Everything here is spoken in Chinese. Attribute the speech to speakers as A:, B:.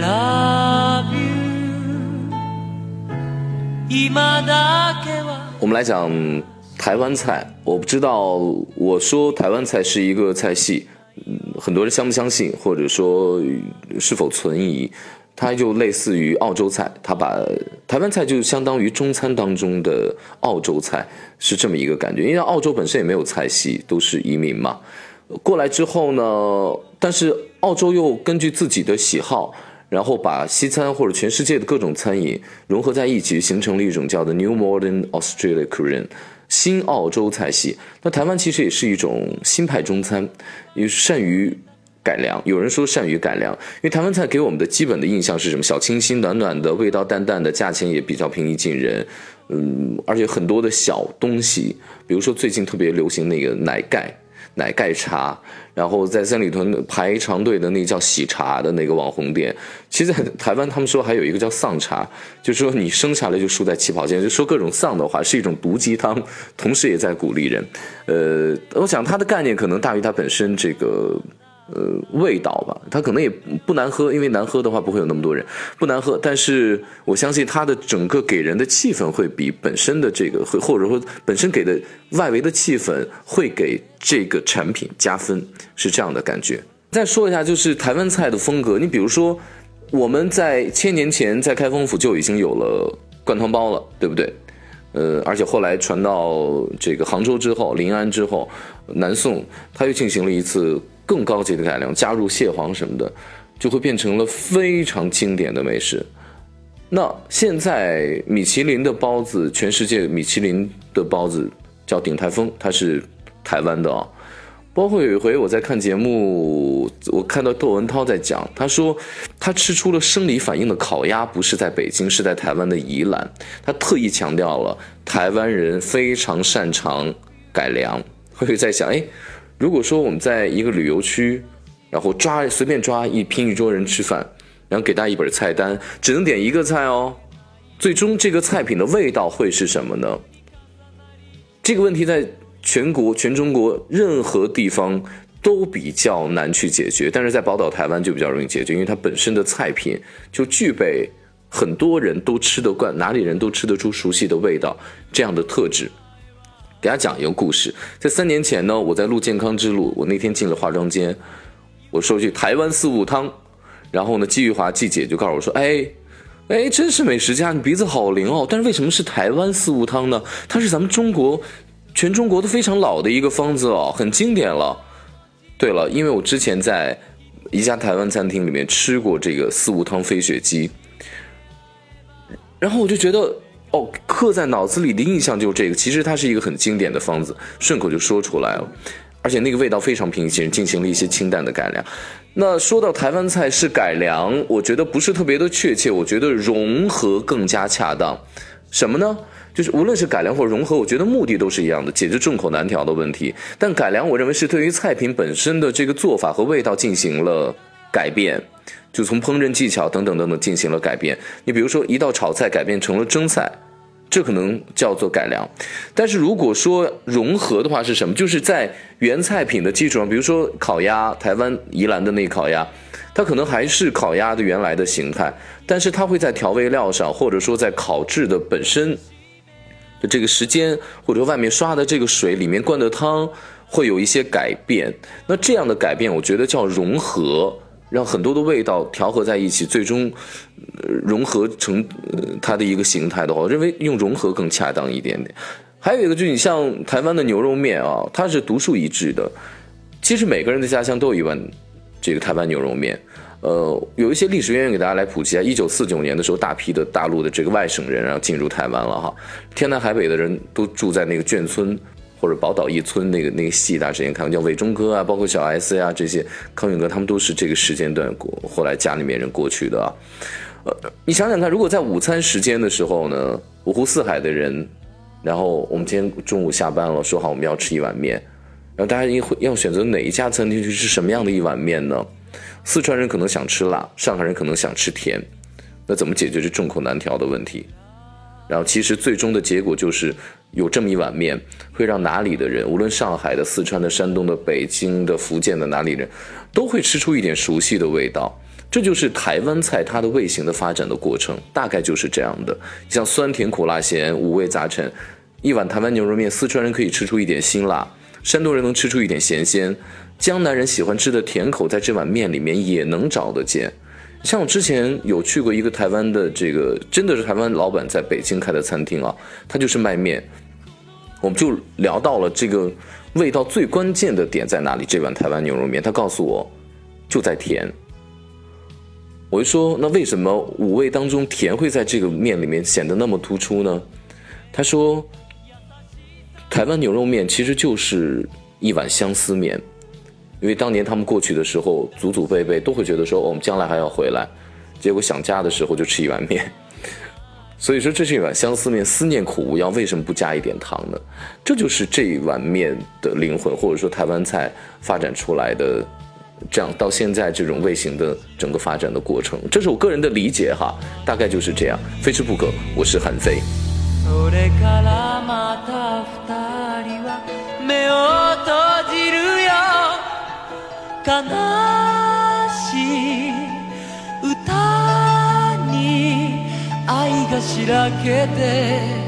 A: love you 我们来讲台湾菜我不知道我说台湾菜是一个菜系嗯很多人相不相信或者说是否存疑它就类似于澳洲菜它把台湾菜就相当于中餐当中的澳洲菜是这么一个感觉。因为澳洲本身也没有菜系都是移民嘛。过来之后呢但是澳洲又根据自己的喜好然后把西餐或者全世界的各种餐饮融合在一起，形成了一种叫做 New Modern Australia Korean 新澳洲菜系。那台湾其实也是一种新派中餐，也善于改良。有人说善于改良，因为台湾菜给我们的基本的印象是什么？小清新、暖暖的，味道淡淡的，价钱也比较平易近人。嗯，而且很多的小东西，比如说最近特别流行那个奶盖。奶盖茶，然后在三里屯排长队的那叫喜茶的那个网红店，其实在台湾他们说还有一个叫丧茶，就是说你生下来就输在起跑线，就说各种丧的话，是一种毒鸡汤，同时也在鼓励人。呃，我想它的概念可能大于它本身这个。呃，味道吧，它可能也不难喝，因为难喝的话不会有那么多人，不难喝。但是我相信它的整个给人的气氛会比本身的这个，或者说本身给的外围的气氛会给这个产品加分，是这样的感觉。再说一下，就是台湾菜的风格，你比如说我们在千年前在开封府就已经有了灌汤包了，对不对？呃，而且后来传到这个杭州之后，临安之后，南宋他又进行了一次。更高级的改良，加入蟹黄什么的，就会变成了非常经典的美食。那现在米其林的包子，全世界米其林的包子叫鼎泰丰，它是台湾的啊。包括有一回我在看节目，我看到窦文涛在讲，他说他吃出了生理反应的烤鸭不是在北京，是在台湾的宜兰。他特意强调了台湾人非常擅长改良。会在想，哎。如果说我们在一个旅游区，然后抓随便抓一拼一桌人吃饭，然后给大家一本菜单，只能点一个菜哦，最终这个菜品的味道会是什么呢？这个问题在全国全中国任何地方都比较难去解决，但是在宝岛台湾就比较容易解决，因为它本身的菜品就具备很多人都吃得惯，哪里人都吃得出熟悉的味道这样的特质。给大家讲一个故事，在三年前呢，我在录健康之路，我那天进了化妆间，我说句台湾四物汤，然后呢，季玉华季姐就告诉我说，哎，哎，真是美食家，你鼻子好灵哦。但是为什么是台湾四物汤呢？它是咱们中国全中国都非常老的一个方子哦，很经典了。对了，因为我之前在一家台湾餐厅里面吃过这个四物汤飞雪鸡，然后我就觉得。哦，刻在脑子里的印象就是这个。其实它是一个很经典的方子，顺口就说出来了，而且那个味道非常平静，进行了一些清淡的改良。那说到台湾菜是改良，我觉得不是特别的确切，我觉得融合更加恰当。什么呢？就是无论是改良或融合，我觉得目的都是一样的，解决众口难调的问题。但改良，我认为是对于菜品本身的这个做法和味道进行了改变。就从烹饪技巧等等等等进行了改变。你比如说，一道炒菜改变成了蒸菜，这可能叫做改良。但是如果说融合的话是什么？就是在原菜品的基础上，比如说烤鸭，台湾宜兰的那烤鸭，它可能还是烤鸭的原来的形态，但是它会在调味料上，或者说在烤制的本身的这个时间，或者外面刷的这个水，里面灌的汤，会有一些改变。那这样的改变，我觉得叫融合。让很多的味道调和在一起，最终融合成它的一个形态的话，我认为用融合更恰当一点点。还有一个就是你像台湾的牛肉面啊，它是独树一帜的。其实每个人的家乡都有一碗这个台湾牛肉面。呃，有一些历史渊源给大家来普及啊。一九四九年的时候，大批的大陆的这个外省人然后进入台湾了哈，天南海北的人都住在那个眷村。或者宝岛一村那个那个戏，大家之前看过，叫伟忠哥啊，包括小 S 呀这些，康永哥他们都是这个时间段过，后来家里面人过去的啊。呃，你想想看，如果在午餐时间的时候呢，五湖四海的人，然后我们今天中午下班了，说好我们要吃一碗面，然后大家一会要选择哪一家餐厅去吃什么样的一碗面呢？四川人可能想吃辣，上海人可能想吃甜，那怎么解决这众口难调的问题？然后其实最终的结果就是。有这么一碗面，会让哪里的人，无论上海的、四川的、山东的、北京的、福建的哪里人，都会吃出一点熟悉的味道。这就是台湾菜它的味型的发展的过程，大概就是这样的。像酸甜苦辣咸五味杂陈，一碗台湾牛肉面，四川人可以吃出一点辛辣，山东人能吃出一点咸鲜，江南人喜欢吃的甜口，在这碗面里面也能找得见。像我之前有去过一个台湾的这个，真的是台湾老板在北京开的餐厅啊，他就是卖面。我们就聊到了这个味道最关键的点在哪里？这碗台湾牛肉面，他告诉我就在甜。我就说，那为什么五味当中甜会在这个面里面显得那么突出呢？他说，台湾牛肉面其实就是一碗相思面，因为当年他们过去的时候，祖祖辈辈都会觉得说，我们将来还要回来，结果想家的时候就吃一碗面。所以说，这是一碗相思面，思念苦无药，为什么不加一点糖呢？这就是这一碗面的灵魂，或者说台湾菜发展出来的，这样到现在这种味型的整个发展的过程，这是我个人的理解哈，大概就是这样，非吃不可。我是韩非。悲しい歌に愛がしらけて